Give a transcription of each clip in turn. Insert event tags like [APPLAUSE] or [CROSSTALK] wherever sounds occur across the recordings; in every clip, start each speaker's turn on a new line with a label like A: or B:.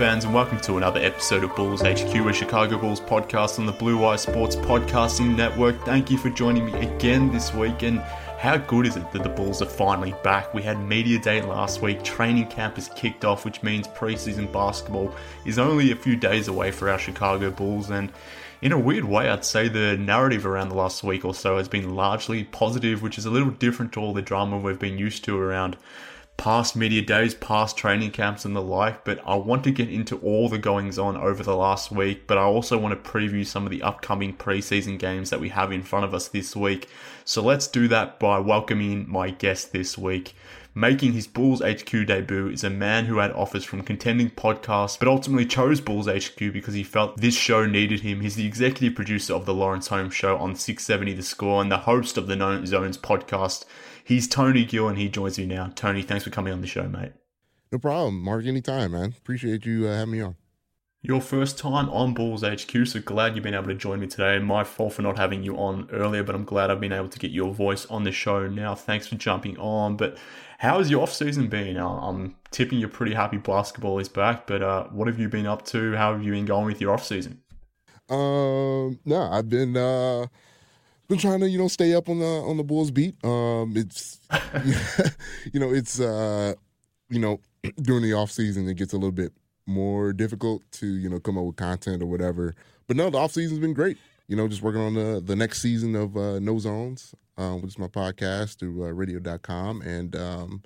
A: Fans, and welcome to another episode of Bulls HQ, a Chicago Bulls podcast on the Blue Wire Sports Podcasting Network. Thank you for joining me again this week. And how good is it that the Bulls are finally back? We had Media Day last week, training camp has kicked off, which means preseason basketball is only a few days away for our Chicago Bulls. And in a weird way, I'd say the narrative around the last week or so has been largely positive, which is a little different to all the drama we've been used to around past media days, past training camps, and the like. But I want to get into all the goings on over the last week. But I also want to preview some of the upcoming preseason games that we have in front of us this week. So let's do that by welcoming my guest this week. Making his Bulls HQ debut is a man who had offers from contending podcasts, but ultimately chose Bulls HQ because he felt this show needed him. He's the executive producer of the Lawrence Holmes Show on 670 The Score and the host of the Known Zones podcast. He's Tony Gill and he joins me now. Tony, thanks for coming on the show, mate.
B: No problem, Mark. Anytime, man. Appreciate you uh, having me on.
A: Your first time on Bulls HQ, so glad you've been able to join me today. My fault for not having you on earlier, but I'm glad I've been able to get your voice on the show now. Thanks for jumping on. But how has your off season been? I'm tipping you're pretty happy basketball is back, but uh, what have you been up to? How have you been going with your off season?
B: Um, no, I've been uh been trying to you know stay up on the on the Bulls beat. Um, it's [LAUGHS] [LAUGHS] you know it's uh you know [CLEARS THROAT] during the off season it gets a little bit more difficult to you know come up with content or whatever. But no, the off season's been great. You know, just working on the the next season of uh, No Zones, um, which is my podcast through uh, radio.com, and um,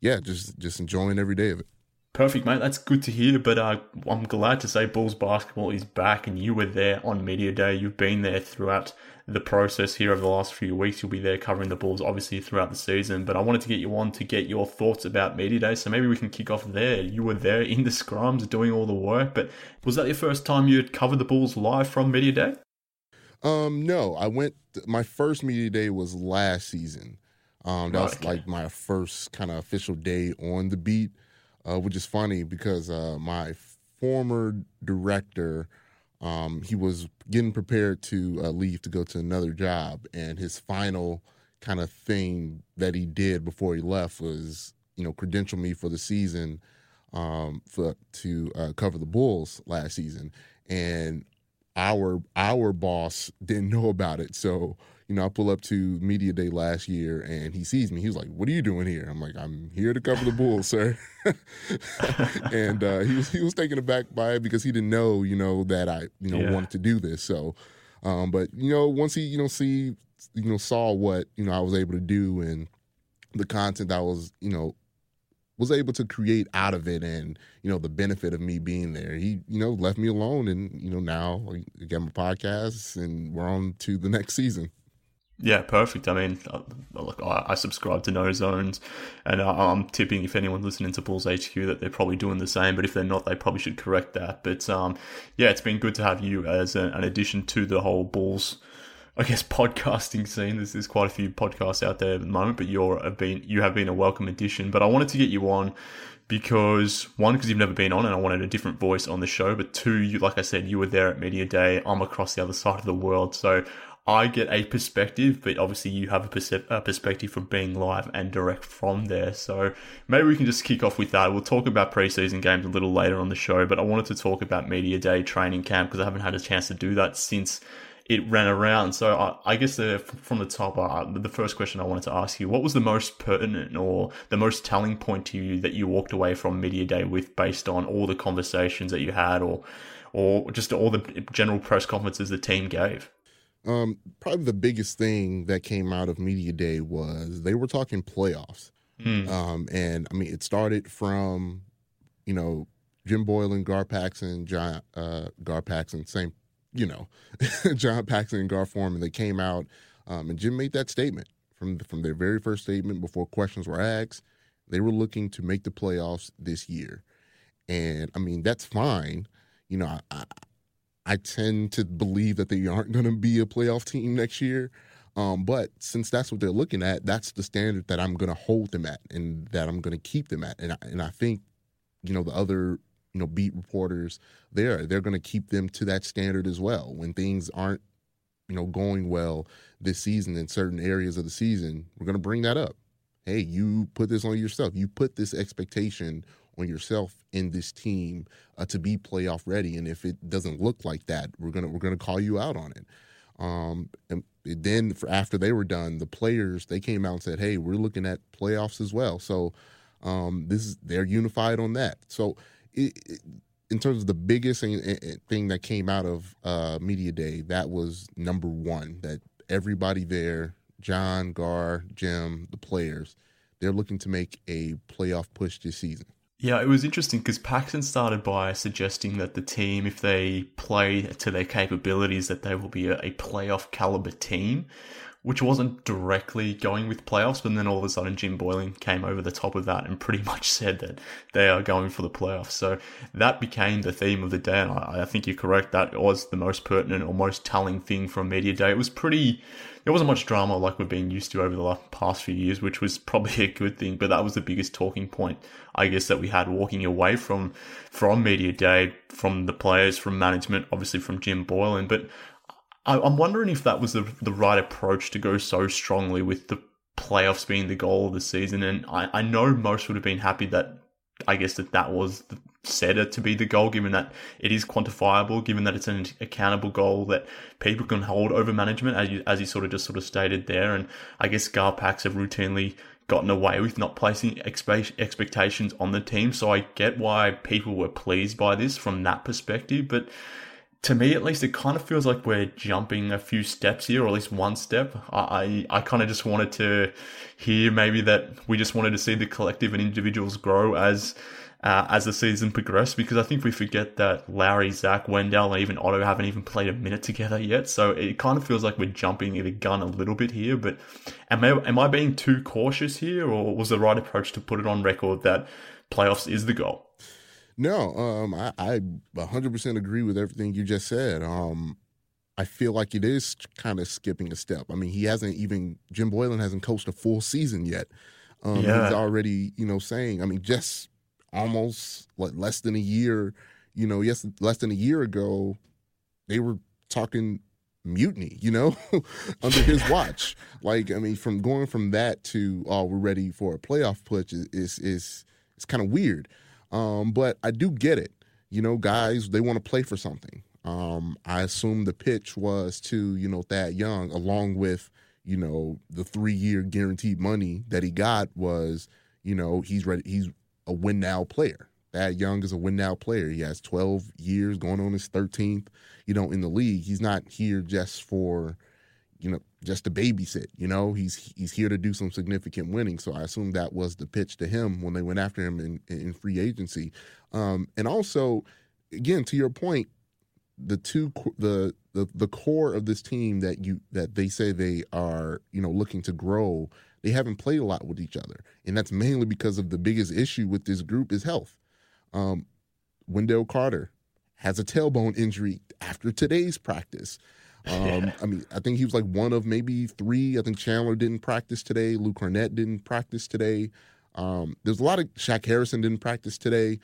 B: yeah, just just enjoying every day of it.
A: Perfect, mate. That's good to hear. But uh, I'm glad to say Bulls basketball is back, and you were there on media day. You've been there throughout the process here over the last few weeks. You'll be there covering the Bulls, obviously throughout the season. But I wanted to get you on to get your thoughts about media day. So maybe we can kick off there. You were there in the scrums, doing all the work. But was that your first time you had covered the Bulls live from media day?
B: Um, no, I went. My first media day was last season. Um, that
A: Right,
B: was like my first kind of official day on the beat, uh, which is funny because uh, my former director, um, he was getting prepared to uh, leave to go to another job, and his final kind of thing that he did before he left was, you know, credential me for the season, um, for to uh, cover the Bulls last season, and our our boss didn't know about it. So, you know, I pull up to media day last year and he sees me. He was like, What are you doing here? I'm like, I'm here to cover the Bulls, sir. [LAUGHS] and uh, he was he was taken aback by it because he didn't know, you know, that I, you know,
A: Yeah.
B: wanted to do this. So um, but you know, once he, you know, see you know, saw what, you know, I was able to do and the content I was, you know, was able to create out of it and you know the benefit of me being there he you know left me alone and you know now i got my podcast and we're on to the next season
A: Yeah, perfect. I mean, uh, look, I, subscribe to No Zones, and I, I'm tipping if anyone listening to Bulls HQ that they're probably doing the same. But if they're not, they probably should correct that. But um, yeah, it's been good to have you as an addition to the whole Bulls. I guess podcasting scene. There's, there's quite a few podcasts out there at the moment, but you're a been you have been a welcome addition. But I wanted to get you on because one, because you've never been on, and I wanted a different voice on the show. But two, you like I said, you were there at media day. I'm across the other side of the world, so I get a perspective, but obviously you have a, perce- a, perspective from being live and direct from there. So maybe we can just kick off with that. We'll talk about preseason games a little later on the show, but I wanted to talk about media day training camp because I haven't had a chance to do that since it ran around. So I, I guess the, from the top, uh, the first question I wanted to ask you: What was the most pertinent or the most telling point to you that you walked away from media day with, based on all the conversations that you had, or or just all the general press conferences the team gave?
B: Um, probably the biggest thing that came out of media day was they were talking playoffs. Mm. Um, and I mean, it started from, you know, Jim Boylen, Gar Paxson, John uh, Gar Paxson, same, you know, [LAUGHS] John Paxson and Gar Forman. They came out, um, and Jim made that statement from from their very first statement before questions were asked. They were looking to make the playoffs this year, and I mean that's fine. You know, I, I tend to believe that they aren't going to be a playoff team next year. Um, but since that's what they're looking at, that's the standard that I'm going to hold them at and that I'm going to keep them at. And I, and I think, you know, the other, you know, beat reporters there, they're going to keep them to that standard as well. When things aren't, you know, going well this season in certain areas of the season, we're going to bring that up. Hey, you put this on yourself. You put this expectation on yourself in this team uh, to be playoff ready. And if it doesn't look like that, we're gonna we're gonna call you out on it. Um, and then for, after they were done, the players they came out and said, "Hey, we're looking at playoffs as well." So um, this is they're unified on that. So in terms of the biggest thing, thing that came out of uh, media day, that was number one. That everybody there, John, Gar, Jim, the players, they're looking to make a playoff push this season.
A: Yeah, it was interesting because Paxson started by suggesting that the team, if they play to their capabilities, that they will be a, a playoff caliber team which wasn't directly going with playoffs, but then all of a sudden Jim Boylen came over the top of that and pretty [LAUGHS] much said that they are going for the playoffs. So that became the theme of the day, and I, I think you're correct. That was the most pertinent or most telling thing from media day. It was pretty. There wasn't much drama like we've been used to over the past few years, which was [LAUGHS] probably a good thing. But that was the biggest talking point, I guess, that we had walking away from from media day, from the players, from management, obviously from Jim Boylen. But I'm wondering if that was the the right approach to go so strongly with the playoffs being the goal of the season. And I, I know most would have been happy that I guess that that was the, to be the goal, given that it is quantifiable, given that it's an accountable goal that people can hold over management, as you, as you sort of just sort of stated there. And I guess GarPax have routinely gotten away with not placing expe- expectations on the team. So I get why people were pleased by this from that perspective. But to me at least, it kind of feels like we're jumping a few steps here, or at least one step. I, I, kind of just wanted to hear maybe that we just wanted to see the collective and individuals grow as uh, as the season progressed, because I think we forget that Lauri, Zach, Wendell, and even Otto haven't even played a minute together yet. So it kind of feels like we're jumping the gun a little bit here. But am I, am I being too cautious here, or was the right approach to put it on record that playoffs is the goal?
B: No, um, I, I 100% agree with everything you just said. Um, I feel like it is kind of skipping a step. I mean, he hasn't even Jim Boylen hasn't coached a full season yet. Um, yeah. He's already, you know, saying. I mean, just almost like less than a year. You know, yes, less than a year ago, they were talking mutiny. You know, [LAUGHS] under his [LAUGHS] watch. Like, I mean, from going from that to oh, we're ready for a playoff push is is is, is kind of weird. Um, but I do get it. You know, guys, they want to play for something. Um, I assume the pitch was to, you know, Thad Young, along with, you know, the three year guaranteed money that he got was, you know, he's ready, he's a win now player. Thad Young is a win now player. He has 12 years going on his 13th, you know, in the league. He's not here just for, you know, just to babysit. You know, he's he's here to do some significant winning. So I assume that was the pitch to him when they went after him in, in free agency. Um, and also, again, to your point, the two the, the the core of this team that you that they say they are you know looking to grow, they haven't played a lot with each other, and that's mainly because of the biggest issue with this group is health. Um, Wendell Carter has a tailbone injury after today's practice. Um, yeah. I mean, I think he was like one of maybe three. I think Chandler didn't practice today. Luke Kornet didn't practice today. Um, there's a lot of Shaq Harrison didn't practice today.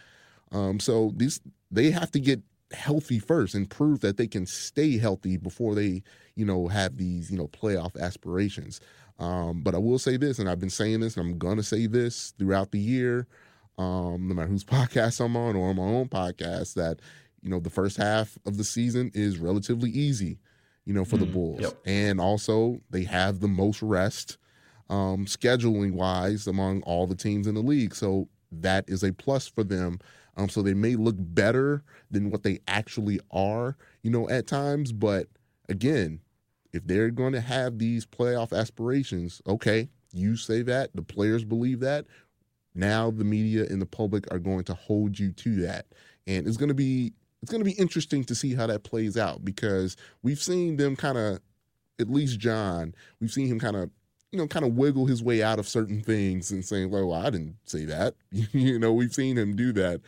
B: Um, so these they have to get healthy first and prove that they can stay healthy before they, you know, have these, you know, playoff aspirations. Um, but I will say this, and I've been saying this, and I'm gonna say this throughout the year, um, no matter whose [LAUGHS] podcast I'm on or on my own podcast, that you know the first half of the season is relatively easy, you know, for mm, the Bulls, yep. and also they have the most rest, um, scheduling wise, among all the teams in the league. So that is a plus for them. Um, so they may look better than what they actually are, you know, at times. But again, if they're going to have these playoff aspirations, okay, you say that, the players believe that. Now the media and the public are going to hold you to that. And it's going to be it's going to be interesting to see how that plays out because we've seen them kind of at least John, we've seen him kind of you know, kind of wiggle his way out of certain things and saying, well, I didn't say that. [LAUGHS] you know, we've seen him do that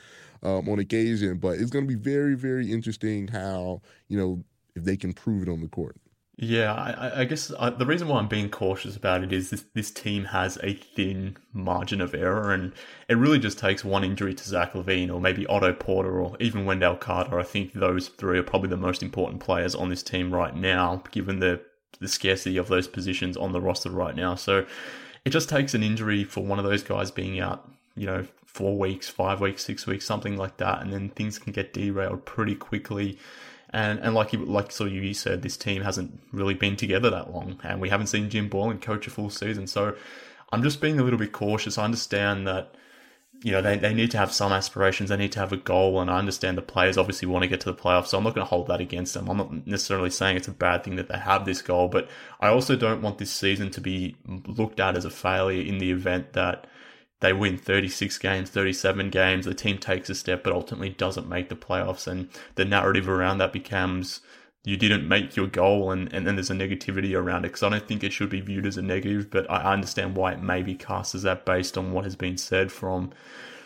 B: um, on occasion, but it's going to be very, very interesting how, you know, if they can prove it on the court.
A: Yeah, I, I guess I, the reason why I'm being cautious about it is this, this team has a thin margin of error, and it really just takes one injury to Zach LaVine or maybe Otto Porter or even Wendell Carter. I think those three are probably the most important players on this team right now, given the the scarcity of those positions on the roster right now. So it just takes an injury for one of those guys being out, you know, four weeks, five weeks, six weeks, something like that, and then things can get derailed pretty quickly. And and like you like so you said, this team hasn't really been together that long, and we haven't seen Jim Boylen coach a full season. So I'm just being a little bit cautious. I understand that you know they, they need to have some aspirations, they need to have a goal, and I understand the players obviously want to get to the playoffs. So I'm not going to hold that against them. I'm not necessarily saying it's a bad thing that they have this goal, but I also don't want this season to be looked at as a failure in the event that they win 36 games, 37 games, the team takes a step but ultimately doesn't make the playoffs. And the narrative around that becomes you didn't make your goal and, and then there's a negativity around it. Because I don't think it should be viewed as a negative, but I understand why it may be cast as that based on what has been said from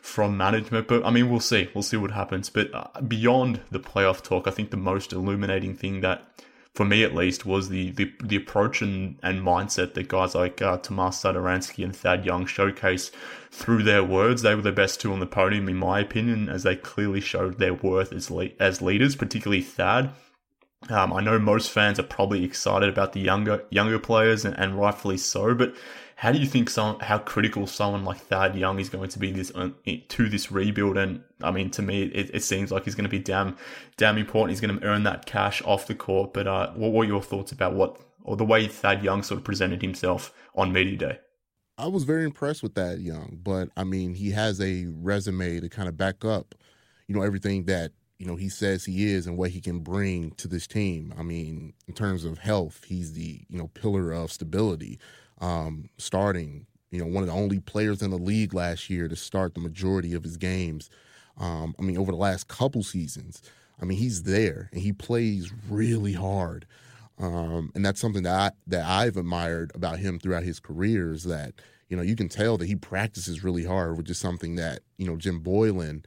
A: from management. But I mean, we'll see. We'll see what happens. But uh, beyond the playoff talk, I think the most illuminating thing that for me at least, was the the, the approach and, and mindset that guys like uh, Tomas Satoransky and Thad Young showcase through their words. They were the best two on the podium, in my opinion, as they clearly showed their worth as le- as leaders, particularly Thad. Um, I know most fans are probably excited about the younger younger players, and, and rightfully so. But how do you think some how critical someone like Thad Young is going to be this uh, to this rebuild? And I mean, to me, it, it seems like he's going to be damn damn important. He's going to earn that cash off the court. But uh, what were your thoughts about what or the way Thad Young sort of presented himself on media day?
B: I was very impressed with Thad Young, but I mean, he has a resume to kind of back up, you know, everything that you know he says he is and what he can bring to this team. I mean, in terms of health, he's the you know pillar of stability um, starting. You know, one of the only players in the league last year to start the majority of his games. Um, I mean, over the last couple seasons, I mean, he's there and he plays really hard. Um, and that's something that I, that I've admired about him throughout his career is that you know you can tell that he practices really hard, which is something that you know Jim Boylen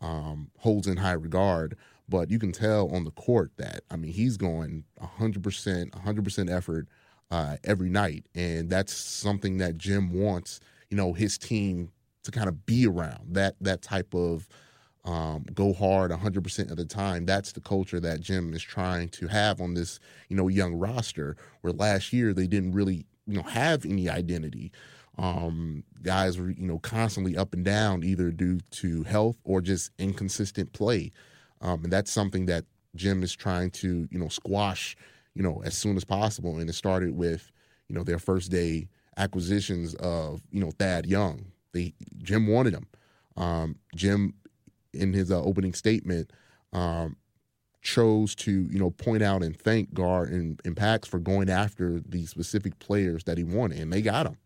B: um, holds in high regard. But you can tell on the court that I mean he's going 100 percent, 100 percent effort uh, every night, and that's something that Jim wants. You know, his team to kind of be around that that type of um, go hard 100% of the time. That's the culture that Jim is trying to have on this, you know, young roster. Where last year they didn't really, you know, have any identity. Um, guys were, you know, constantly up and down, either due to health or just inconsistent play. Um, and that's something that Jim is trying to, you know, squash you know, as soon as possible. And it started with, you know, their first day acquisitions of, you know, Thad Young. They Jim wanted him. Um, Jim, in his uh, opening statement, um, chose to, you know, point out and thank Gar and, and Pax for going after the specific players that he wanted, and they got them.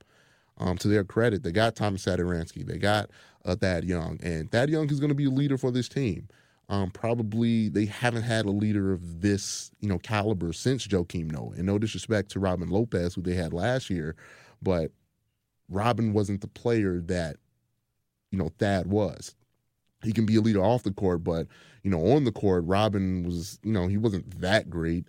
B: Um, to their credit, they got Thomas Satoransky, they got uh, Thad Young, and Thad Young is going to be a leader for this team. Um, probably they haven't had a leader of this, you know, caliber since Joakim Noah. And no disrespect to Robin Lopez, who they had last year, but Robin wasn't the player that, you know, Thad was. He can be a leader off the court, but you know, on the court, Robin was, you know, he wasn't that great.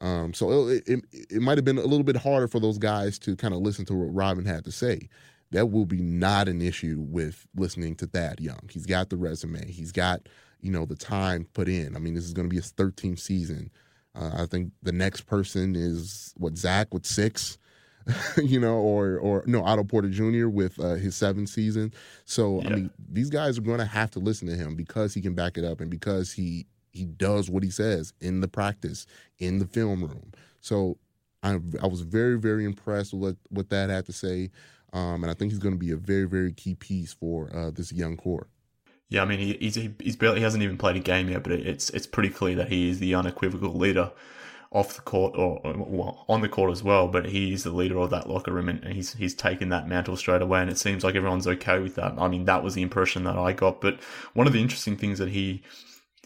B: Um, so it, it, it might have been a little bit harder for those guys to kind of listen to what Robin had to say. that will be not an issue with listening to Thad Young. He's got the resume. He's got you know the time put in. I mean, this is going to be his 13th season. Uh, I think the next person is what Zach with six. [LAUGHS] you know, or or no, Otto Porter Jr. with uh, his seventh season. So yeah. I mean, these guys are going to have to listen to him because he can back it up and because he he does what he says in the practice in the film room. So I I was very very impressed with what, what Thad had to say, um, and I think he's going to be a very very key piece for uh, this young core.
A: Yeah, I mean he, he's he's barely he hasn't even played a game yet, but it's it's pretty clear that he is the unequivocal leader off the court or on the court as well. But he's the leader of that locker room, and he's he's taken that mantle straight away. And it seems like everyone's okay with that. I mean, that was the impression that I got. But one of the interesting things that he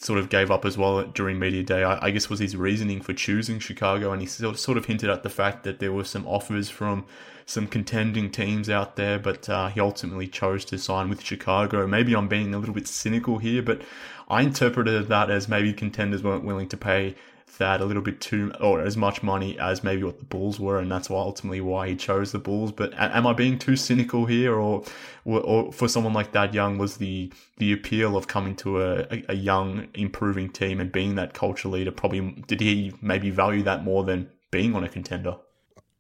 A: sort of gave up as well during media day, I, I guess, was his reasoning for choosing Chicago, and he sort of, sort of hinted at the fact that there were some offers from some contending teams out there, but uh, he ultimately chose to sign with Chicago. Maybe I'm being a little bit cynical here, but I interpreted that as maybe contenders weren't willing to pay Thad a little bit too or as much money as maybe what the Bulls were, and that's why ultimately why he chose the Bulls. But am I being too cynical here, or or for someone like Thad Young was the the appeal of coming to a, a young improving team and being that culture leader? Probably did he maybe value that more than being on a contender?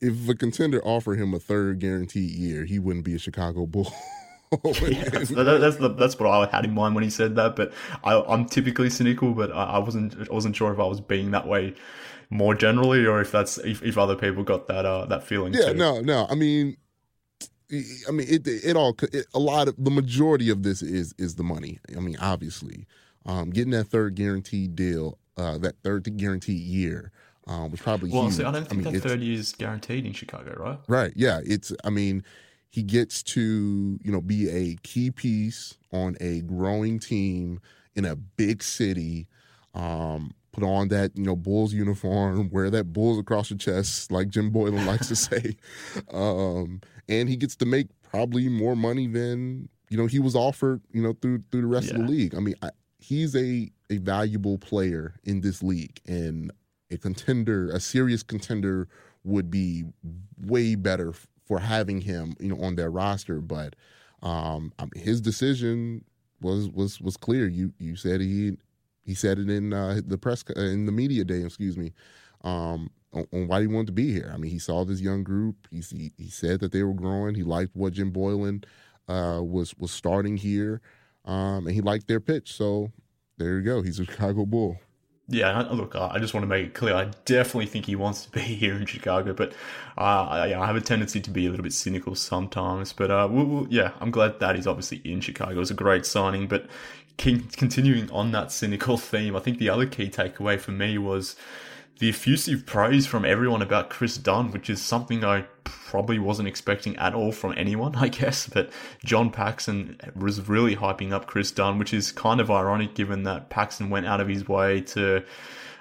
B: If a contender offered him a third guaranteed year, he wouldn't be a Chicago Bull. [LAUGHS] [LAUGHS]
A: yeah, [LAUGHS] that's, that's, the, that's what I had in mind when he said that. But I, am typically cynical, but I, I, wasn't I wasn't sure if I was being that way more generally, or if that's if, if other people got that uh, that feeling.
B: Yeah,
A: too.
B: no, no. I mean, I mean, it it all it, a lot of the majority of this is is the money. I mean, obviously, um, getting that third guaranteed deal, uh, that third guaranteed year. Um, was probably
A: well.
B: Huge.
A: See, I don't think I mean, that third year is guaranteed in Chicago, right?
B: Right. Yeah. It's. I mean, he gets to you know be a key piece on a growing team in a big city um, put on that you know bulls uniform [LAUGHS] wear that bulls across your chest like jim boylen likes to say [LAUGHS] um, and he gets to make probably more money than you know he was offered you know through through the rest yeah. of the league i mean I, he's a a valuable player in this league and a contender a serious contender would be way better for having him, you know, on their roster. But um, I mean, his decision was was was clear. You you said he he said it in uh, the press in the media day. Excuse me. Um, on, on, why he wanted to be here. I mean, he saw this young group. He he, he said that they were growing. He liked what Jim Boylen uh, was was starting here, um, and he liked their pitch. So there you go. He's a [LAUGHS] Chicago Bull
A: yeah, look, I just want to make it clear. I definitely think he wants to be [LAUGHS] here in Chicago, but uh, I, I have a tendency to be a little bit cynical sometimes. But uh, we'll, we'll, yeah, I'm glad that he's obviously in Chicago. It was a great signing. But continuing on that cynical [LAUGHS] theme, I think the other key takeaway for me was the effusive praise from everyone about Chris Dunn, which is something I probably wasn't expecting at all from anyone, [LAUGHS] I guess. But John Paxson was really hyping up Chris Dunn, which is kind of ironic given that Paxson went out of his way to,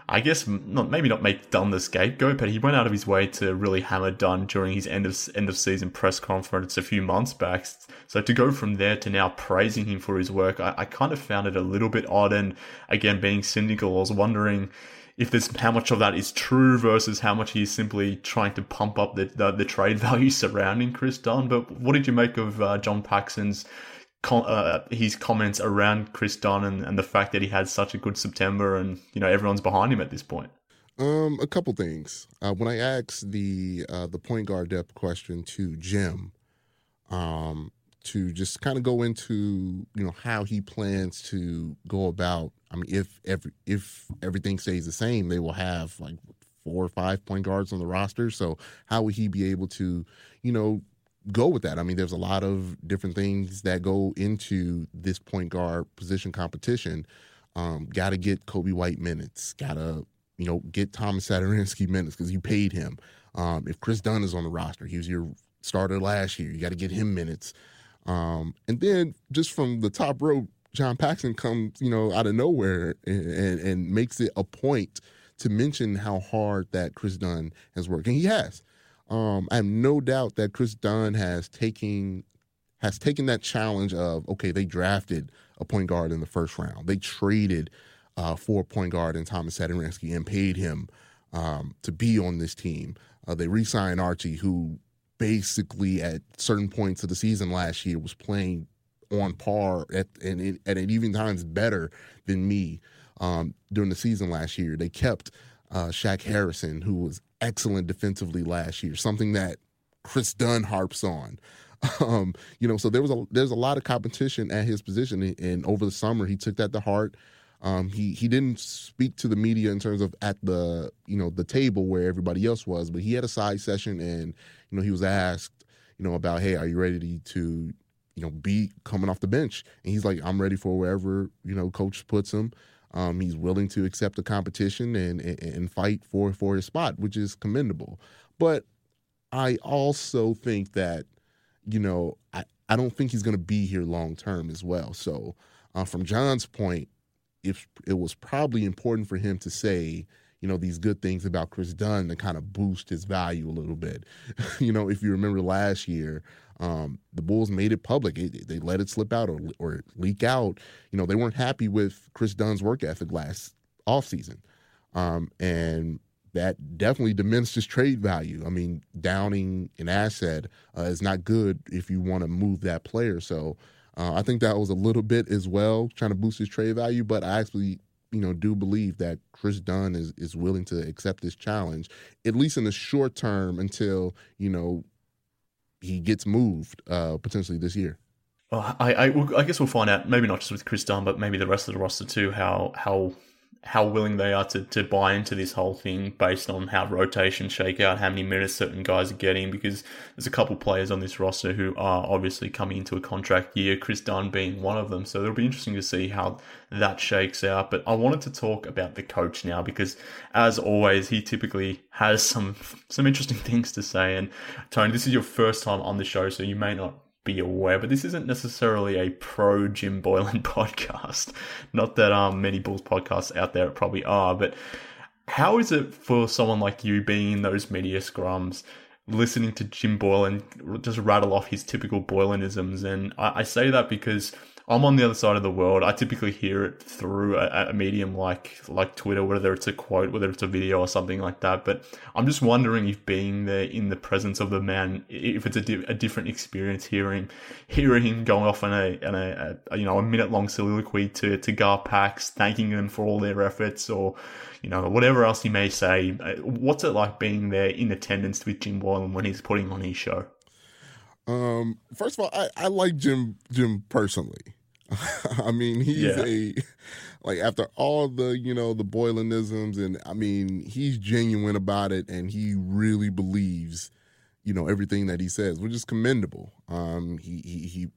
A: I guess, not maybe not make Dunn the scapegoat, but he went out of his way to really hammer Dunn during his end of end of season press conference a few months back. So to go from there to now praising him for his work, I, I kind of found it a little bit odd. And again, being cynical, I was wondering if there's how much of that is true versus how much he's simply trying to pump up the, the, the trade [LAUGHS] value surrounding Chris Dunn. But what did you make of uh, John Paxson's uh, his comments around Chris Dunn and, and the fact that he had such a good September and you know everyone's behind him at this point?
B: Um, a couple things. Uh, when I asked the uh, the point guard depth question to Jim, um, to just kind of go into you know how he plans to go about. I mean, if every if everything stays the same, they will have like four or five point guards on the roster. So how would he be able to, you know, go with that? I mean, there's a lot of different things that go into this point guard position competition. Um, got to get Coby White minutes. Got to you know get Thomas Satoransky [LAUGHS] minutes because you paid him. Um, if Chris Dunn is on the roster, he was your starter last year. You got to get him minutes. Um, and then just from the top row, John Paxson comes, you know, out of nowhere and, and, and, makes it a point to mention how hard that Chris Dunn has worked, and he has. Um, I have no doubt that Chris Dunn has taken has taken that challenge of okay, they drafted a point guard in the first round, they traded uh, for a point guard in Thomas Satoransky and paid him um, to be on this team. Uh, they re-signed Archie, who basically at certain points of the season last year was playing on par at and at even times better than me um, during the season last year. They kept uh, Shaq Harrison, who was excellent defensively last year, something that Chris Dunn harps on. [LAUGHS] Um, you know, so there was a there's a lot of competition at his position, and over the summer he took that to heart. Um, he he didn't speak to the media in terms of at the you know the table where everybody else was, but he had a side session, and you know he was asked you know about hey, are you ready to, to you know be coming off the bench? And he's like, I'm ready for wherever you know coach puts him. Um, he's willing to accept the competition and, and, and fight for for his spot, which is commendable. But I also think that you know I, I don't think he's going to be here long term as well. So uh, from John's point, if it was probably important for him to say you know these good things about Chris Dunn to kind of boost his value a little bit. [LAUGHS] you know, if you remember last year, um, the Bulls made it public. It, they let it slip out or, or leak out. You know, they weren't happy with Chris Dunn's work ethic last offseason. Um, and that definitely diminished his trade value. I mean, downing an asset uh, is not good if you want to move that player. So uh, I think that was a little bit as well, trying to boost his trade value. But I actually, you know, do believe that Chris Dunn is is willing to accept this challenge, at least in the short term, until you know he gets moved uh, potentially this year.
A: Well, I, I, I, guess we'll find out. Maybe not just with Chris Dunn, but maybe the rest of the roster too. How how how willing they are to, to buy into this whole thing based on how rotations shake out, how many minutes certain guys are getting, because there's a couple players on this roster who are obviously coming into a contract year, Chris Dunn being one of them. So it'll be interesting to see how that shakes out. But I wanted to talk about the coach now because as always, he typically has some some interesting [LAUGHS] things to say. And Tony, this is your first time on the show, so you may not be aware, but this isn't necessarily a pro Jim Boylen [LAUGHS] podcast. Not that um many Bulls podcasts out there probably are, but how is it for someone like you being in those media scrums, listening to Jim Boylen just rattle off his typical Boylenisms? And I, I say that because I'm on the other side of the world. I typically hear it through a, a, medium like like Twitter, whether it's a quote, whether it's a video or something like that. But I'm just wondering if being there in the presence of the man, if it's a, di- a different experience hearing hearing him going off on a, a, a you know a minute long soliloquy to to Garpax, thanking them for all their efforts, or you know whatever else he may say. Uh, what's it like being there in attendance with Jim Boylen when he's putting on his show?
B: Um, first of all, I, I like Jim Jim personally. [LAUGHS] I mean, he's yeah. a like after all the you know the Boylenisms, and I mean he's genuine about it, and he really believes you know everything that he says, which is commendable. Um, he he he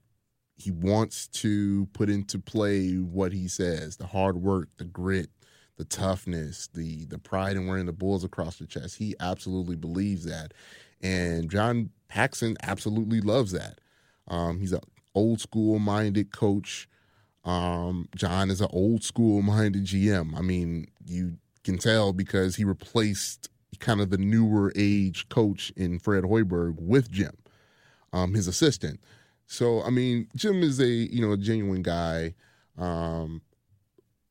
B: he wants to put into play what he says, the hard work, the grit, the toughness, the the pride in wearing the bulls across the chest. He absolutely believes that, and John Paxson absolutely loves that. Um, he's a old school minded coach. Um, John is an old school minded GM. I mean, you can tell because he replaced kind of the newer age coach in Fred Hoiberg with Jim, um, his assistant. So I mean, Jim is a you know a genuine guy, um,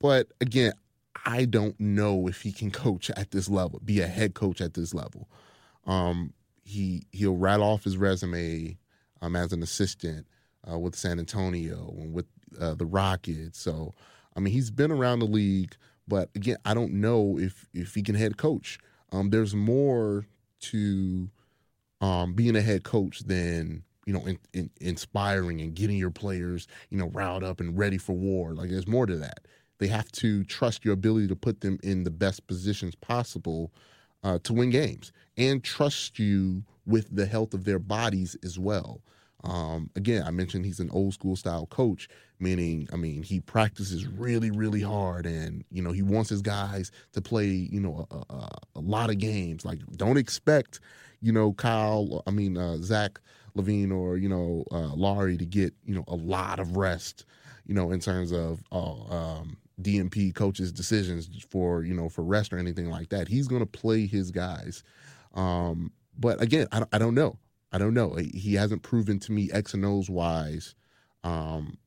B: but again, I don't know if he can coach at this level, be a head coach at this level. Um, he he'll rattle off his resume um, as an assistant uh, with San Antonio and with uh, the Rockets. So, I mean, he's been around the league, but again, I don't know if if he can head coach. Um, there's more to um, being a head coach than you know in, in, inspiring and getting your players you know riled up and ready for war. Like there's more to that. They have to trust your ability to put them in the best positions possible uh, to win games and trust you with the health of their bodies as well. Um, again, I mentioned he's an old school style coach, meaning, I mean, he practices really, really hard, and you know he wants his guys to play, you know, a, a, a lot of games. Like, don't expect, you know, Kyle, I mean, uh, Zach LaVine or you know uh, Lauri to get you know a lot of rest, you know, in terms of uh, um, DNP coaches' decisions for you know for rest or anything like that. He's going to play his guys. Um, but again, I, I don't know. I don't know. He hasn't proven to me X and O's wise um,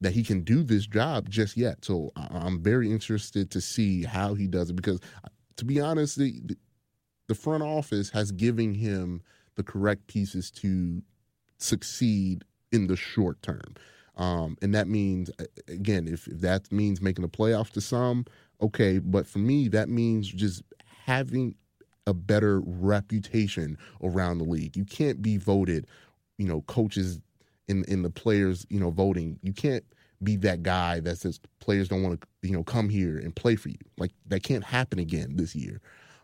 B: that he can do this job just yet. So I'm very interested to see how he does it because, uh, to be honest, the, the front office has given him the correct pieces to succeed in the short term. Um, and that means, again, if, if that means making the playoffs to some, okay. But for me, that means just having a better reputation around the league. You can't be voted, you know, coaches in in the players, you know, voting. You can't be that guy that says players don't want to, you know, come here and play for you. Like that can't happen again this year.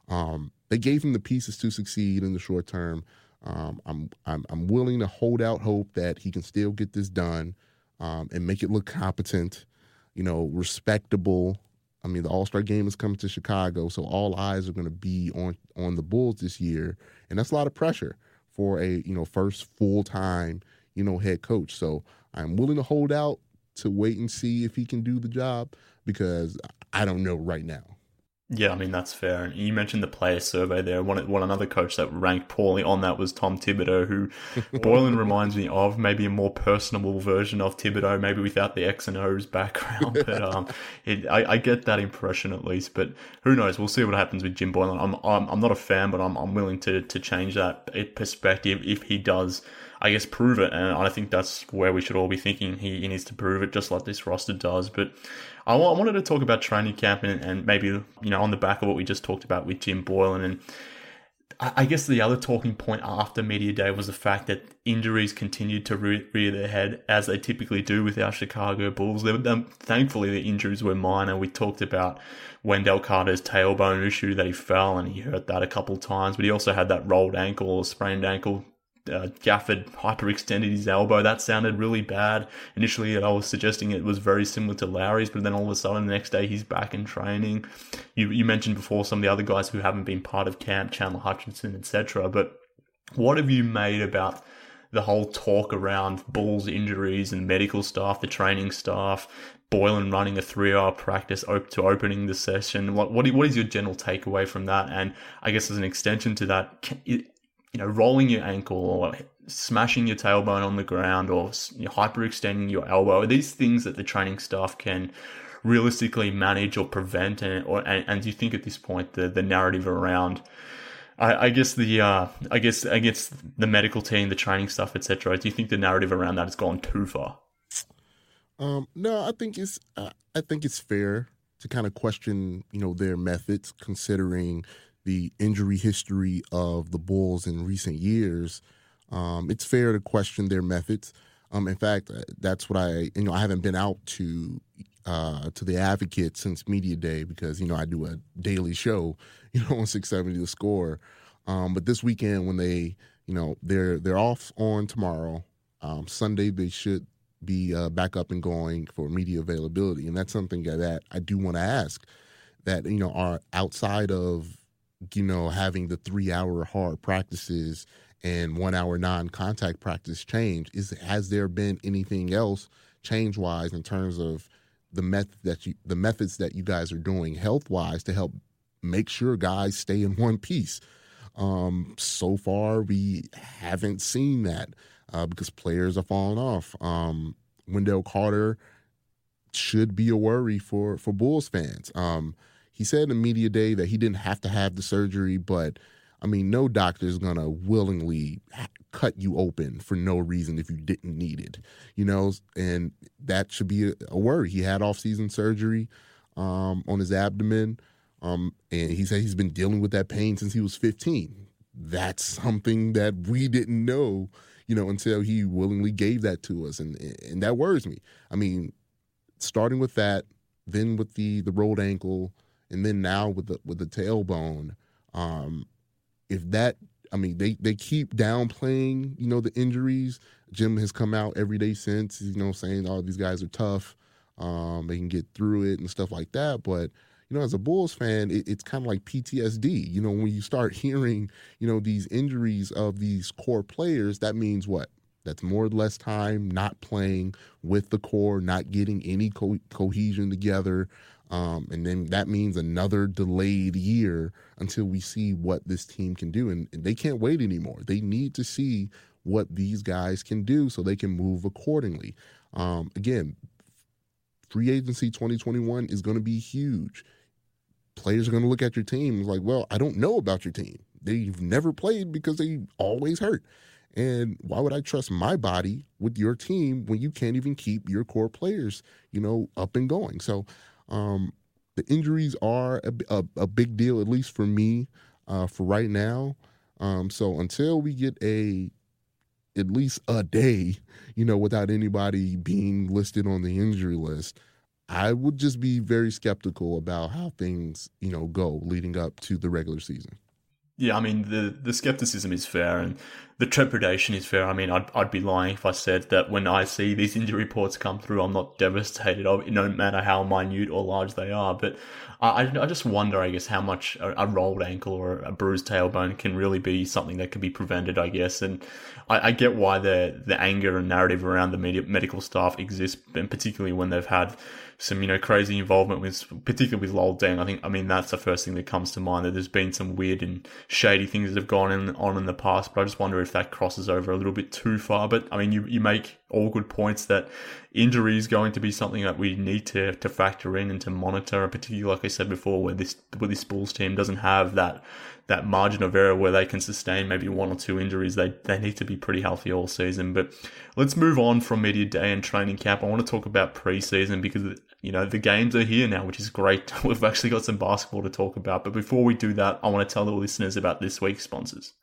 B: Um, they gave him the pieces to succeed in the short term. Um, I'm, I'm I'm willing to hold out hope that he can still get this done um, and make it look competent, you know, respectable. I mean, the All Star game is coming to Chicago, so all eyes are going to be on on the Bulls this year, and that's a lot of pressure for a you know first full time you know head coach. So I'm willing to hold out to wait and see if he can do the job because I don't know right now.
A: Yeah, I mean that's fair. And you mentioned the player survey there. One, one another coach that ranked poorly on that was Tom Thibodeau, who [LAUGHS] Boylen reminds me of maybe a more personable version of Thibodeau, maybe without the X and O's background. [LAUGHS] But um, it, I, I, get that impression at least. But who knows? We'll see what happens with Jim Boylen. I'm I'm, I'm not a fan, but I'm I'm willing to to change that perspective if he does I guess, prove it. And I think that's where we should all be thinking. He, he needs to prove it just like this roster does. But I, w- I wanted to talk about training camp and, and maybe, you know, on the back of what we just talked about with Jim Boylen. And I guess the other talking point after media day was the fact that injuries continued to rear their head as they typically do with our Chicago Bulls. They, um, thankfully, the injuries were minor. We talked about Wendell Carter's tailbone issue that he fell and he hurt that a couple times, but he also had that rolled ankle or sprained ankle uh, Gafford hyperextended his elbow. That sounded really bad. Initially, I was suggesting it was very similar to Lauri's, but then all of a sudden, the next day, he's back in training. You, you mentioned before some of the other guys who haven't been part of camp, Chandler Hutchinson, etc. But what have you made about the whole talk around Bulls injuries and medical staff, the training staff, Boylen running a three-hour practice to opening the session. What what is your general takeaway from that? And I guess as an extension to that, you know, rolling your ankle or smashing your tailbone on the ground or hyperextending your elbow. These things that the training staff can realistically manage or prevent. And, or, and, and do you think at this point the, the narrative around, I, I guess the, uh, I guess, I guess the medical team, the training stuff, etc. Do you think the narrative around that has gone too far?
B: Um, no, I think it's, uh, I think it's fair to kind of question, you know, their methods considering the injury history of the Bulls in recent years, um, it's fair to question their methods. Um, in fact, uh, that's what I you know I haven't been out to uh, to the Advocate since media day because you know I do a daily show [LAUGHS] you know on six seventy the score. Um, but this weekend when they you know they're they're off on tomorrow, um, Sunday they should be uh, back up and going for media availability, and that's something that I do want to ask that you know are outside of you know, having the three hour hard practices and one hour non contact practice change? Is has there been anything else change wise in terms of the method that you the methods that you guys are doing health wise to help make sure guys stay in [LAUGHS] one piece? Um, so far, we haven't seen that uh, because players are falling off. Um, Wendell Carter should be a worry for for Bulls fans. Um, he said in media day that he didn't have to have the surgery, but I mean, no doctor is gonna willingly cut you open for no reason if you didn't need it, you know. And that should be a, worry. He had off-season surgery um, on his abdomen, um, and he said he's been dealing with that pain since he was 15. That's something that we didn't know, you know, until he willingly gave that to us, and and that worries me. I mean, starting with that, then with the the rolled ankle and then now with the with the tailbone, um, if that I mean they they keep downplaying you know the injuries. Jim has come out every day since you know saying all oh, these guys are tough, um, they can get through it and stuff like that. But you know, as a Bulls fan, it, it's kind of like PTSD. You know, when you start [LAUGHS] hearing you know these injuries of these core players, that means what? That's more or less time not playing with the core, not getting any co- cohesion together. Um, and then that means another delayed year until we see what this team can do. And, and they can't wait anymore. They need to see what these guys can do so they can move accordingly. Um, again, free agency 2021 is going to be huge. Players are going to look at your team like, well, I don't know about your team. they've never played because they always hurt. And why would I trust my body with your team when you can't even keep your core players, you know, up and going? So um, the injuries are a, a, a, big deal, at least for me, uh, for right now. Um, so until we get a at least a day, you know, without anybody being listed on the injury list, I would just be very skeptical about how things, you know, go leading up to the regular season.
A: Yeah, I mean the the skepticism is fair and the trepidation is fair. I mean, I'd I'd be lying if I said that when I see these injury reports come through, I'm not devastated. No matter how minute or large they are, but I I just wonder, I guess, how much a, a rolled ankle or a bruised tailbone can really be something that can be prevented. I guess, and I, I get why the the anger and narrative around the media, medical staff exists, and particularly when they've had some, you know, crazy involvement with, particularly with Luol Deng. I think, I mean, that's the first thing that comes to mind that there's been some weird and shady things that have gone in, on in the past, but I just wonder if that crosses over a little bit too far. But I mean, you, you make all good points that injury is going to be something that we need to, to factor in and to monitor, particularly, like I said before, where this, where this Bulls team doesn't have that, that margin of error where they can sustain maybe one or two injuries. They they need to be pretty healthy all season. But let's move on from media day and training camp. I want to talk about preseason because you know the games are here now, which is great. [LAUGHS] We've actually got some basketball to talk about. But before we do that, I want to tell the listeners about this week's sponsors.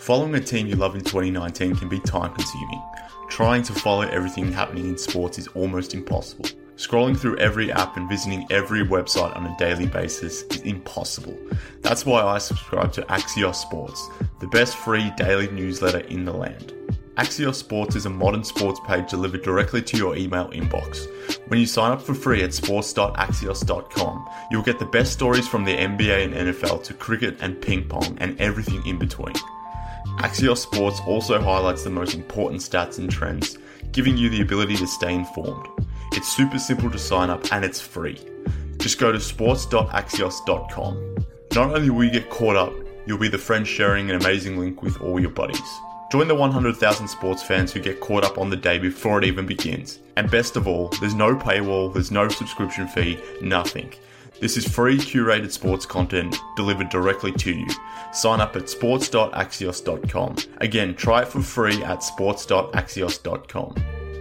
A: Following a team you love in 2019 can be time consuming. Trying to follow everything happening in sports is almost impossible. Scrolling through every app and visiting every website on a daily basis is impossible. That's why I subscribe to Axios Sports, the best free daily newsletter in the land. Axios Sports is a modern sports page delivered directly to your email inbox. When you sign up for free at sports.axios.com, you'll get the best stories from the NBA and NFL to cricket and ping pong and everything in between. Axios Sports also highlights the most important stats and trends, giving you the ability to stay informed. It's super simple to sign up and it's free. Just go to sports.axios.com. Not only will you get caught up, you'll be the friend sharing an amazing link with all your buddies. Join the 100,000 sports fans who get caught up on the day before it even begins. And best of all, there's no paywall, there's no subscription fee, nothing. This is free curated sports content delivered directly to you. Sign up at sports.axios.com. Again, try it for free at sports.axios.com.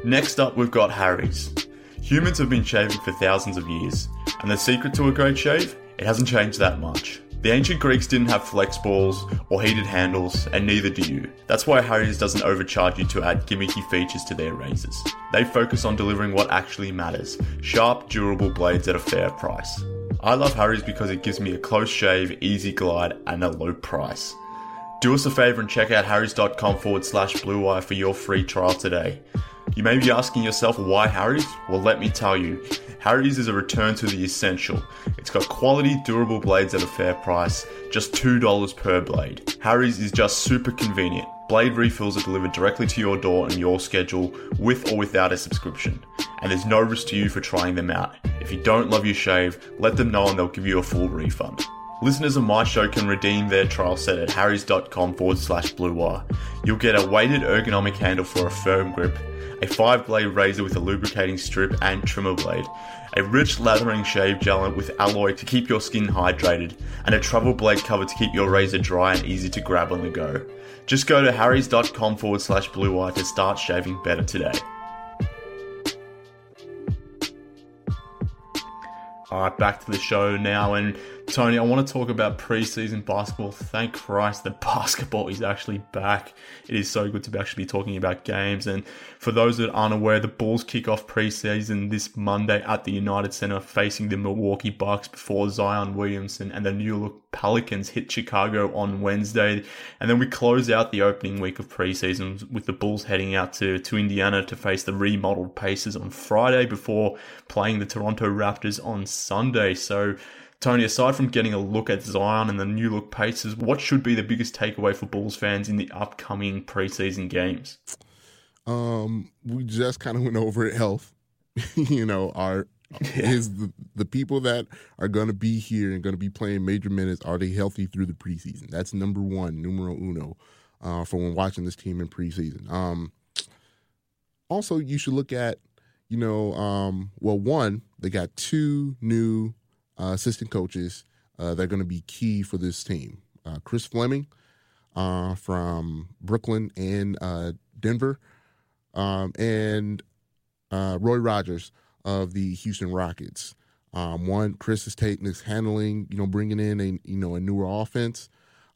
A: Next up, we've got Harry's. Humans have been shaving for thousands of years, and the secret to a great shave? It hasn't changed that much. The ancient Greeks didn't have flex balls or heated handles, and neither do you. That's why Harry's doesn't overcharge you to add gimmicky features to their razors. They focus on delivering what actually matters sharp, durable blades at a fair price. I love Harry's because it gives me a close shave, easy glide, and a low price. Do us a favour and check out harrys.com forward slash blue wire for your free trial today. You may be asking yourself why Harry's? Well, let me tell you. Harry's is a return to the essential. It's got quality, durable blades at a fair price, just $2 per blade. Harry's is just super convenient. Blade refills are delivered directly to your door and your schedule, with or without a subscription. And there's no risk to you for trying them out. If you don't love your shave, let them know and they'll give you a full refund. Listeners of my show can redeem their trial set at harrys.com forward slash blue wire. You'll get a weighted ergonomic handle for a firm grip a 5 blade razor with a lubricating strip and trimmer blade, a rich lathering shave gel with alloy to keep your skin hydrated, and a travel blade cover to keep your razor dry and easy to grab on the go. Just go to harrys.com forward slash blue wire to start shaving better today. Alright, back to the show now, and Tony, I want to talk about preseason basketball. Thank Christ that basketball is actually back. It is so good to actually be talking about games. And for those that aren't aware, the Bulls kick off preseason this Monday at the United Center facing the Milwaukee Bucks before Zion Williamson and the New York Pelicans hit Chicago on Wednesday. And then we close out the opening week of preseason with the Bulls heading out to, to Indiana to face the remodeled Pacers on Friday before playing the Toronto Raptors on Sunday. So Tony, aside from getting a look at Zion and the new look Pacers, what should be the biggest takeaway for Bulls fans in the upcoming preseason games?
B: Um, we just kind of went over it. health. [LAUGHS] you know, our yeah. is the, the people that are going to be here and going to be playing major minutes are they healthy through the preseason? That's number one, numero uno, uh, for when watching this team in preseason. Um, also, you should look at, you know, um, well, one, they got two new uh, assistant coaches uh, that are going to be key for this team. Uh, Chris Fleming uh, from Brooklyn and uh, Denver, um, and uh, Roy Rogers of the Houston Rockets. Um, one, Chris is taking is handling, you know, bringing in a you know a newer offense,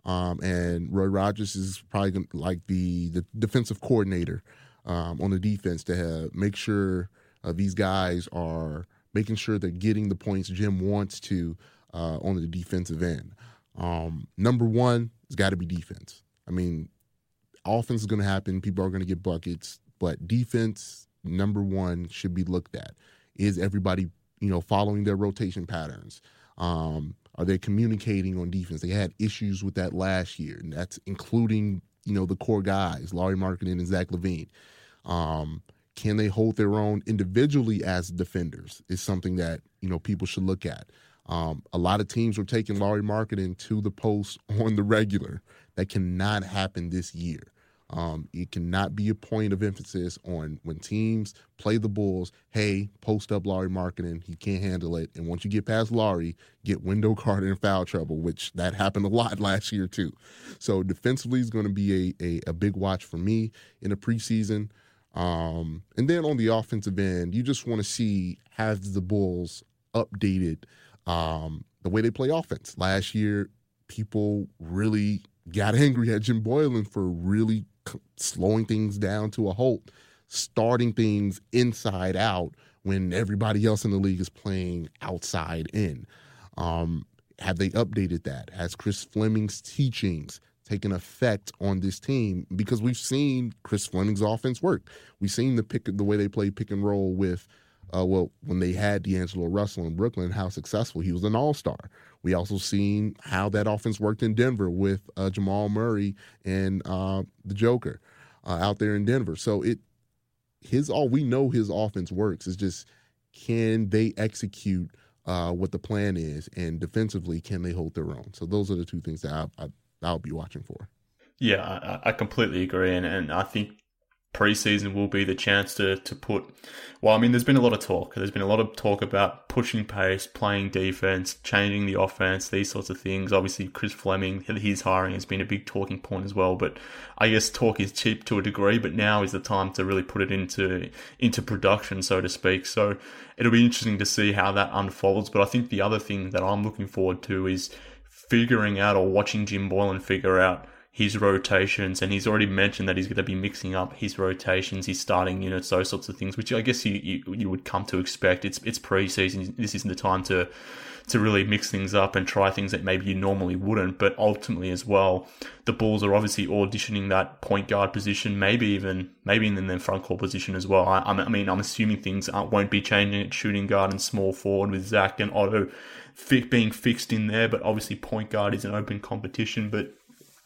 B: um, and Roy Rogers is probably gonna, like the the defensive coordinator um, on the defense to have, make sure uh, these guys are making sure they're getting the points Jim wants to uh, on the defensive end. Um, number one has got to be defense. I mean, offense is going to happen. People are going to get buckets, but defense number one should be looked at. Is everybody you know following their rotation patterns? Um, are they communicating on defense? They had issues with that last year, and that's including you know the core guys, Lauri Markkanen and Zach LaVine. Um, can they hold their own individually as defenders? Is something that you know people should look at. Um, a lot of teams were taking Lauri Markkanen to the post [LAUGHS] on the regular. That cannot happen this year. Um, it cannot be a point of emphasis on when teams play the Bulls. Hey, post up Lauri Markkanen. He can't handle it. And once you get past Lauri, get Wendell [LAUGHS] Carter in foul trouble, which that happened a lot [LAUGHS] last year too. So defensively is going to be a, a, a big watch for me in the preseason. Um, and then on the offensive end, you just want to see have the Bulls updated um, the way they play offense. Last year, people really got [LAUGHS] angry at Jim Boylen for really slowing things down to a halt, starting things inside out when everybody else in the league is playing outside in. Um, have they updated that? Has Chris Fleming's teachings taken effect on this team? Because we've seen Chris Fleming's offense work. We've seen the pick the way they play pick and roll with uh, well, when they had D'Angelo Russell in Brooklyn, how successful he was an all star. We also seen how that offense worked in Denver with uh, Jamal Murray and uh, the Joker uh, out there in Denver. So it his all we know his offense works is just can they execute uh, what the plan is, and defensively can they hold their own. So those are the two things that I, I, I'll be watching for.
A: Yeah, I, I completely agree, and, and I think preseason will be the chance to to put. Well, I mean, there's been a lot of talk. There's been a lot of talk about pushing pace, playing defense, changing the offense, these sorts of things. Obviously, Chris Fleming, his hiring has been a big talking point as well. But I guess talk is cheap to a degree. But now is the time to really put it into into production, so to speak. So it'll be interesting to see how that unfolds. But I think the other thing that I'm looking forward to is figuring out or watching Jim Boylen figure out his rotations, and he's already mentioned that he's going to be mixing up his rotations, his starting units, those sorts of things, which I guess you, you, you would come to expect. It's it's preseason. This isn't the time to to really mix things up and try things that maybe you normally wouldn't. But ultimately, as well, the Bulls are obviously auditioning that point guard position, maybe even maybe in the front court position as well. I, I mean, I'm assuming things uh, won't be changing at shooting guard and small forward with Zach and Otto being fixed in there. But obviously, point guard is an open competition. But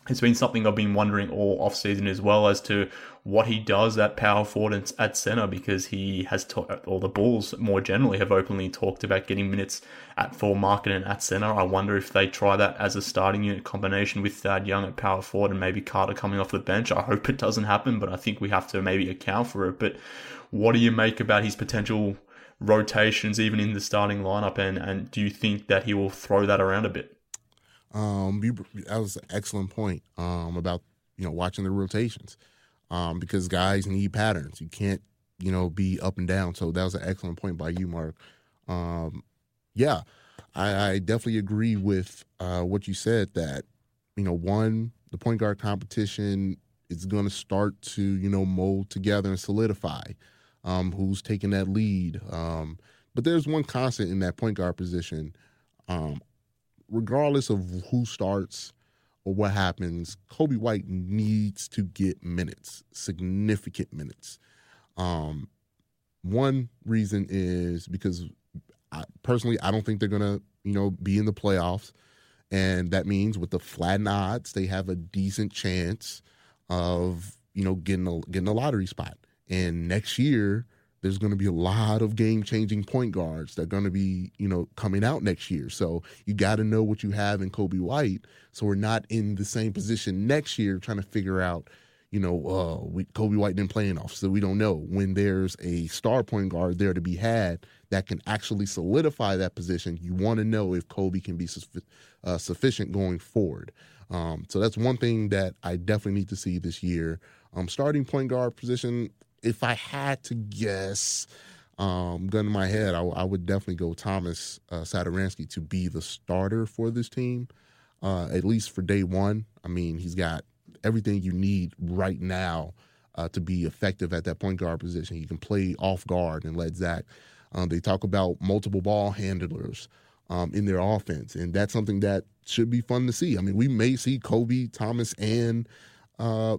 A: it's been something I've been wondering all off season as well as to what he does at power forward and at center because he has ta- or the Bulls more generally have openly talked about getting minutes at full market and at center. I wonder if they try that as a starting unit combination with Thad Young at power forward and maybe Carter coming off the bench. I hope it doesn't happen, but I think we have to maybe account for it. But what do you make about his potential rotations even in the starting lineup and and do you think that he will throw that around a bit?
B: Um, you, that was an excellent point um, about you know watching the rotations um, because guys need patterns. You can't you know be up and down. So that was an excellent point by you, Mark. Um, yeah, I, I, definitely agree with uh, what you said. That you know, one the point guard competition is going to start to you know mold together and solidify. Um, who's taking that lead? Um, but there's one constant in that point guard position. Um, regardless of who starts or what happens, Coby White needs to get minutes, significant minutes. Um, one reason is because I, personally, I don't think they're gonna, you know, be in the playoffs, and that means with the flattened odds, they have a decent chance of, you know, getting a getting a lottery spot. And next year, there's going to be a lot of game changing point guards that are going to be, you know, coming out next year. So you got to know what you have in Coby White. So we're not in the same position next year trying to figure out, you know, uh, we, Coby White didn't play enough, so we don't know. When there's a star point guard there to be had that can actually solidify that position, you want to know if Coby can be su- uh, sufficient going forward. Um, so that's one thing that I definitely need to see this year. Um, starting point guard position, if I had to guess, um, gun to my head, I, I would definitely go Thomas uh, to be the starter for this team, uh, at least for day one. I mean, he's got everything you need right now uh, to be effective at that point guard position. He can play off guard and let Zach. Um, they talk about multiple ball handlers um, in their offense, and that's something that should be fun to see. I mean, we may see Coby Thomas and uh,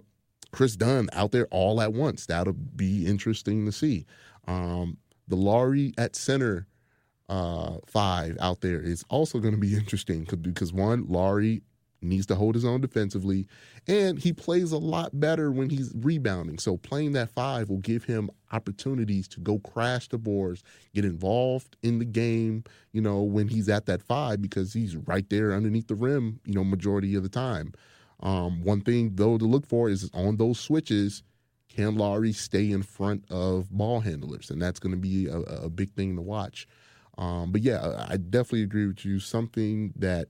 B: Kris Dunn out there all at once. That'll be interesting to see. Um, the Lauri at center uh, five out there is also going to be [LAUGHS] interesting because one, Lauri needs to hold his own defensively, and he plays a lot better when he's rebounding. So playing that five will give him opportunities to go crash the boards, get involved in the game, you know, when he's at that five because he's right there underneath the rim, you know, majority of the time. Um, one thing though to look for is on those switches, can Lauri stay in front of ball handlers, and that's going to be a, a, big thing to watch. Um, but yeah, I definitely agree with you. Something that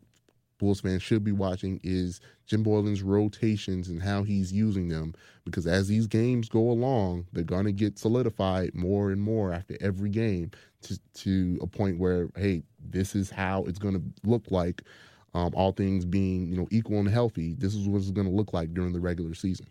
B: Bulls fans should be watching is Jim Boylen's rotations and how he's using them. Because as these games go along, they're going to get solidified more and more after every game to, to a point where, hey, this is how it's going to look like. Um, all things being, you know, equal and healthy, this is what it's going to look like during the regular season.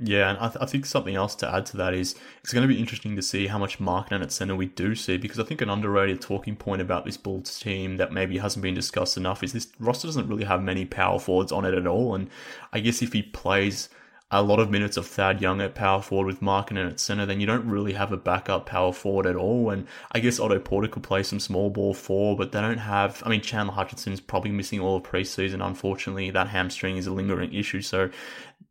A: Yeah, and I, th- I, think something else to add to that is it's going to be interesting to see how much Markkanen at center we do see because I think an underrated talking point about this Bulls team that maybe hasn't been discussed enough is this roster doesn't really have many power forwards on it at all. And I guess if he plays a lot of minutes of Thad Young at power forward with Markkanen at center, then you don't really have a backup power forward at all. And I guess Otto Porter could play some small ball four, but they don't have. I mean, Chandler Hutchison is probably missing all of preseason. Unfortunately, that hamstring is a lingering issue. So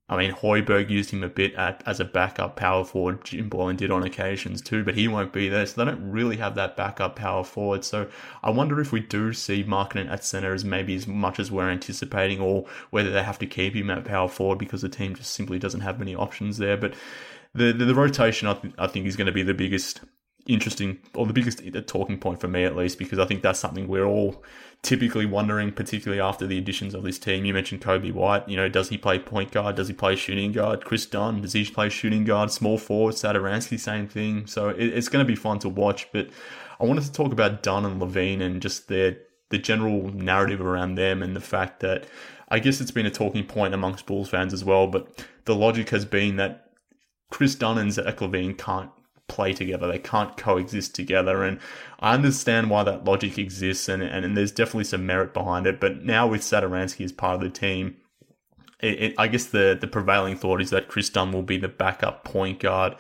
A: I mean, Hoiberg used him a bit at, as a backup power forward. Jim Boylen did on occasions too, but he won't be there. So they don't really have that backup power forward. So I wonder if we do see Markkanen at center as maybe as much as we're anticipating, or whether they have to keep him at power forward because the team just simply doesn't have many options there. But the the, the rotation, I, th- I think, is going to be the biggest interesting or the biggest talking point for me at least because I think that's something we're all typically wondering, particularly after the additions of this team. You mentioned Coby White. You know, does he play point guard? Does he play shooting guard? Kris Dunn, does he play shooting guard? Small forward, Satoransky, same thing. So it, it's going to be fun to watch. But I wanted to talk about Dunn and LaVine and just their the general narrative around them and the fact that I guess it's been a talking point amongst Bulls fans as well. But the logic has been that Kris Dunn and Zach LaVine can't play together. They can't coexist together. And I understand why that logic exists, and, and, and there's definitely some merit behind it. But now with Satoransky as part of the team, it, it, I guess the, the prevailing thought is that Kris Dunn will be the backup point guard.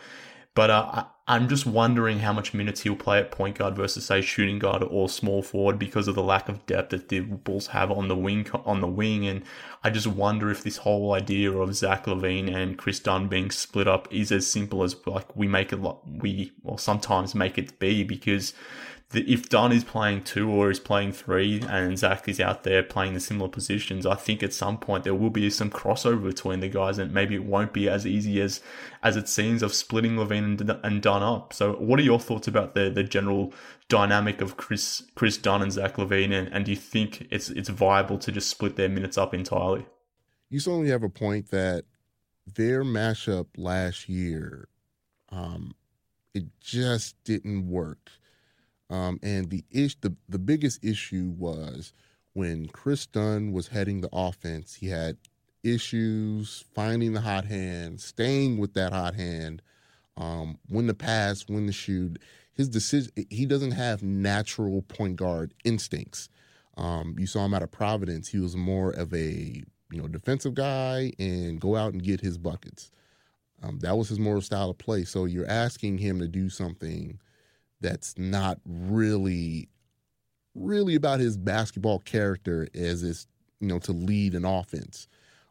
A: But uh, I'm just wondering how much minutes he'll play at point guard versus say shooting guard or small forward because of the lack of depth that the Bulls have on the wing on the wing, and I just wonder if this whole idea of Zach LaVine and Kris Dunn being split up is as simple as like we make it we or sometimes make it be because if Dunn is playing two or is playing three and Zach is out there playing the similar positions, I think at some point there will be some crossover between the guys and maybe it won't be as easy as as it seems of splitting LaVine and, and Dunn up. So what are your thoughts about the the general dynamic of Chris Kris Dunn and Zach LaVine and, and do you think it's it's viable to just split their minutes up entirely?
B: You certainly have a point that their mashup last year, um, it just didn't work um, and the ish the, the biggest issue was when Kris Dunn was heading the offense, he had issues finding the hot hand, staying with that hot hand, um, when the pass, when the shoot. His decision, he doesn't have natural point guard instincts. Um, you saw him out of Providence; he was more of a you know defensive guy and go out and get his buckets. Um, that was his moral style of play. So you're asking him to do something that's not really really about his basketball character as is you know to lead an offense.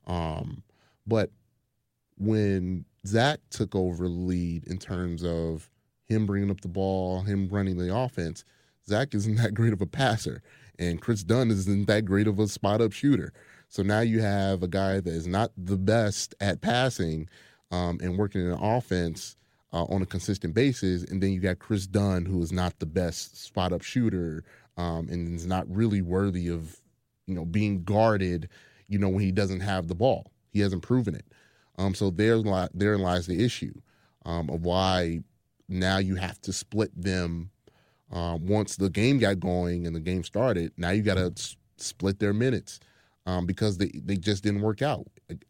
B: Um, but when zach took over the lead in terms of him bringing up the ball him running the offense zach isn't that great of a passer. And Kris Dunn isn't that great of a spot up shooter. So now you have a guy that is not the best at passing um, and working in an offense uh, on a consistent basis. And then you got Kris Dunn, who is not the best spot up shooter um, and is not really worthy of, you know, being guarded, you know, when he doesn't have the ball. He hasn't proven it. Um, so there, therein lies the issue um, of why now you have to split them um, once the game got going and the game started. Now you got to s- split their minutes um, because they, they just didn't work out.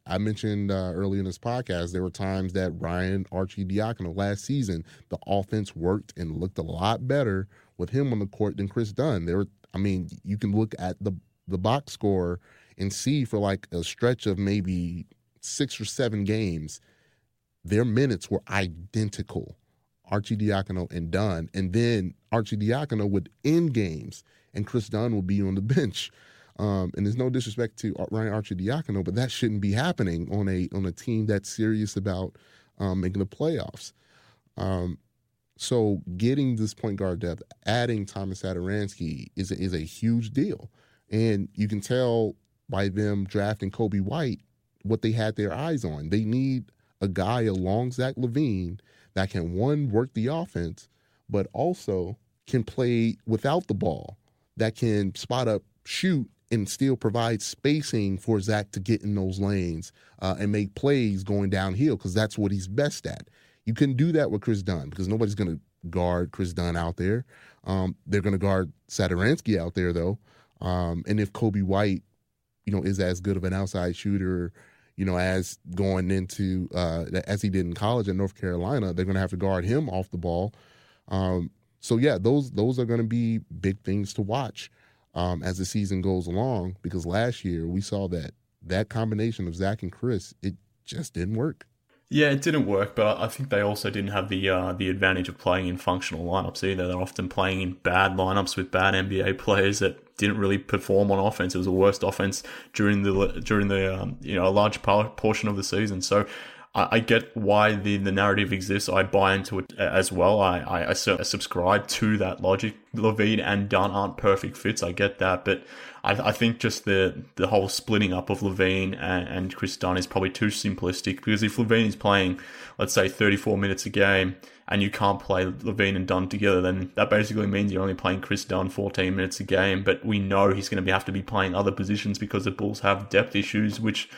B: I mentioned uh, earlier in this podcast, there were times that Ryan Arcidiacono last season, the offense worked and looked a lot better with him on the court than Kris Dunn. There were, I mean, you can look at the the box score and see for like a stretch of maybe six or seven games, their minutes were identical. Arcidiacono and Dunn, and then Arcidiacono would end games, and Kris Dunn would be on the [LAUGHS] bench. Um, and there's no disrespect to Ryan Arcidiacono, but that shouldn't be happening on a on a team that's serious about um, making the playoffs. Um, so getting this point guard depth, adding Thomas Satoransky is is a huge deal, and you can tell by them drafting Coby White what they had their eyes on. They need a guy along Zach LaVine that can one work the offense, but also can play without the ball, that can spot up, shoot, and still provide spacing for Zach to get in those lanes uh, and make plays going downhill because that's what he's best at. You can do that with Kris Dunn because nobody's going to guard Kris Dunn out there. Um, they're going to guard Satoransky out there though. Um, and if Coby White, you know, is as good of an outside shooter, you know, as going into uh, as he did in college at North Carolina, they're going to have to guard him off the ball. Um, so yeah, those those are going to be big things to watch um, as the season goes along because last year we saw that that combination of Zach and Kris it just didn't work.
A: Yeah, it didn't work, but I think they also didn't have the uh, the advantage of playing in functional lineups either. They're often playing in bad lineups with bad NBA [LAUGHS] players that didn't really perform on offense. It was the worst offense during the during the um, you know a large portion of the season. So I, get why the, the narrative exists. I buy into it as well. I, I, I subscribe to that logic. LaVine and Dunn aren't perfect fits. I get that, but I, I think just the the whole splitting up of LaVine and, and Kris Dunn is probably too simplistic because if LaVine is playing, let's say, 34 minutes a game, and you can't play LaVine and Dunn together, then that basically means you're only playing Kris Dunn 14 minutes a game. But we know he's going to have to be playing other positions because the Bulls have depth issues, which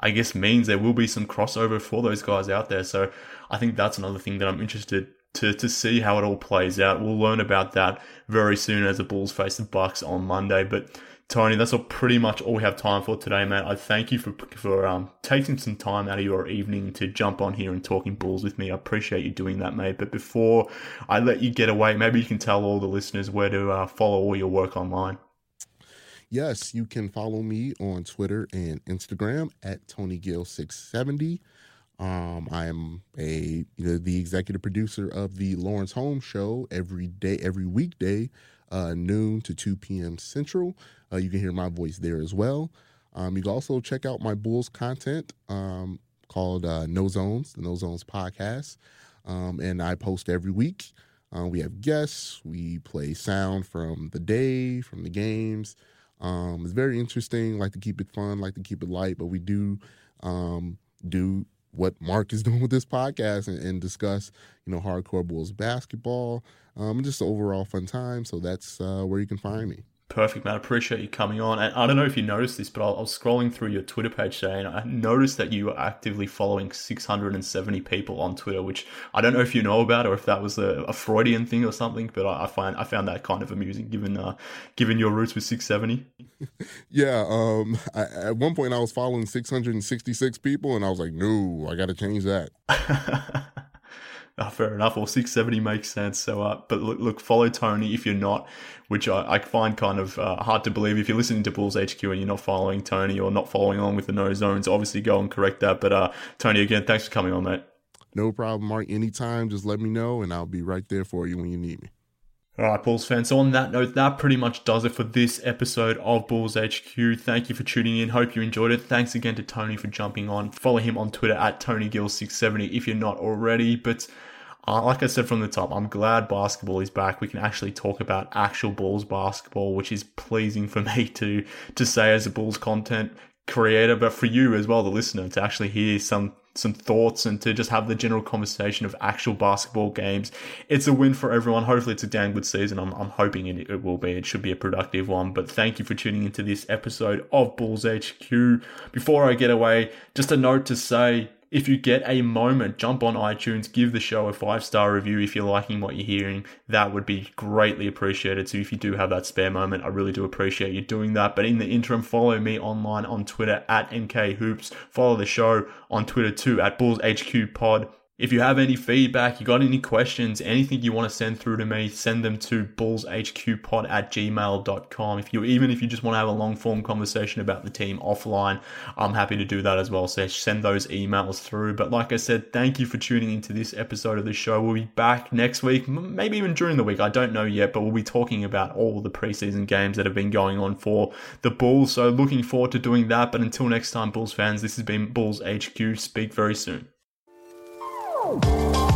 A: I guess means there will be some crossover for those guys out there. So I think that's another thing that I'm interested to, to see how it all plays out. We'll learn about that very soon as the Bulls face the Bucks on Monday. But Tony, that's all pretty much all we have time for today, man. I thank you for for um, taking some time out of your evening to jump on here and talking Bulls with me. I appreciate you doing that, mate. But before I let you get away, maybe you can tell all the listeners where to uh, follow all your work online.
B: Yes, you can follow me on Twitter and Instagram at TonyGill670. Um, I am a you know, the executive producer of the Laurence Holmes Show every day, every weekday, uh, noon to 2 p.m. Central. Uh, you can hear my voice there as well. Um, you can also check out my Bulls content um, called uh, No Zones, the No Zones podcast. Um, and I post every week. Uh, we have guests. We play sound from the day, from the games. Um, it's very interesting. Like to keep it fun, like to keep it light, but we do um, do what Mark is [LAUGHS] doing with this podcast and, and discuss, you know, hardcore Bulls basketball, um, just overall fun time. So that's uh, where you can find me.
A: Perfect, man. I appreciate you coming on. And I don't know if you noticed this, but I was scrolling through your Twitter page today and I noticed that you were actively following 670 people on Twitter, which I don't know if you know about or if that was a, a Freudian thing or something, but I, I, find I found that kind of amusing given uh, given your roots with 670. [LAUGHS]
B: yeah, um, I, at one point I was following 666 people and I was like, no, I got to change that. [LAUGHS] [LAUGHS]
A: Oh, fair enough. Or 670 makes sense. So, uh, but look, look, follow Tony if you're not, which I, I find kind of uh, hard to believe. If you're listening to Bulls HQ and you're not following Tony or not following along with the no zones, obviously go and correct that. But uh, Tony, again, thanks for coming on, mate.
B: No problem, Mark. Anytime, just let me know and I'll be right there for you when you need me.
A: All right, Bulls fans. So on that note, that pretty much does it for this episode of Bulls HQ. Thank you for tuning in. Hope you enjoyed it. Thanks again to Tony for jumping on. Follow him on Twitter at TonyGill670 if you're not already. But uh, like I said from the top, I'm glad basketball is back. We can actually talk about actual Bulls basketball, which is pleasing for [LAUGHS] me to to say as a Bulls content creator, but for you as well, the listener, to actually hear some some thoughts and to just have the general conversation of actual basketball games. It's a win for everyone. Hopefully, it's a damn good season. I'm, I'm hoping it, it will be. It should be a productive one. But thank you for tuning into this episode of Bulls HQ. Before I get away, just a note to say if you get a moment, jump on iTunes, give the show a five star review if you're liking what you're hearing. That would be greatly appreciated. So if you do have that spare moment, I really do appreciate you doing that. But in the interim, follow me online on Twitter at MK Hoops. Follow the show on Twitter too at Bulls HQ Pod. If you have any feedback, you got any questions, anything you want to send through to me, send them to bullshqpod at gmail.com. If you even if you just want to have a long form conversation about the team offline, I'm happy to do that as well. So send those emails through. But like I said, thank you for tuning into this episode of the show. We'll be back next week, maybe even during the week. I don't know yet, but we'll be talking about all the preseason games that have been going on for the Bulls. So looking forward to doing that. But until next time, Bulls fans, this has been Bulls HQ. Speak very soon.
C: I'm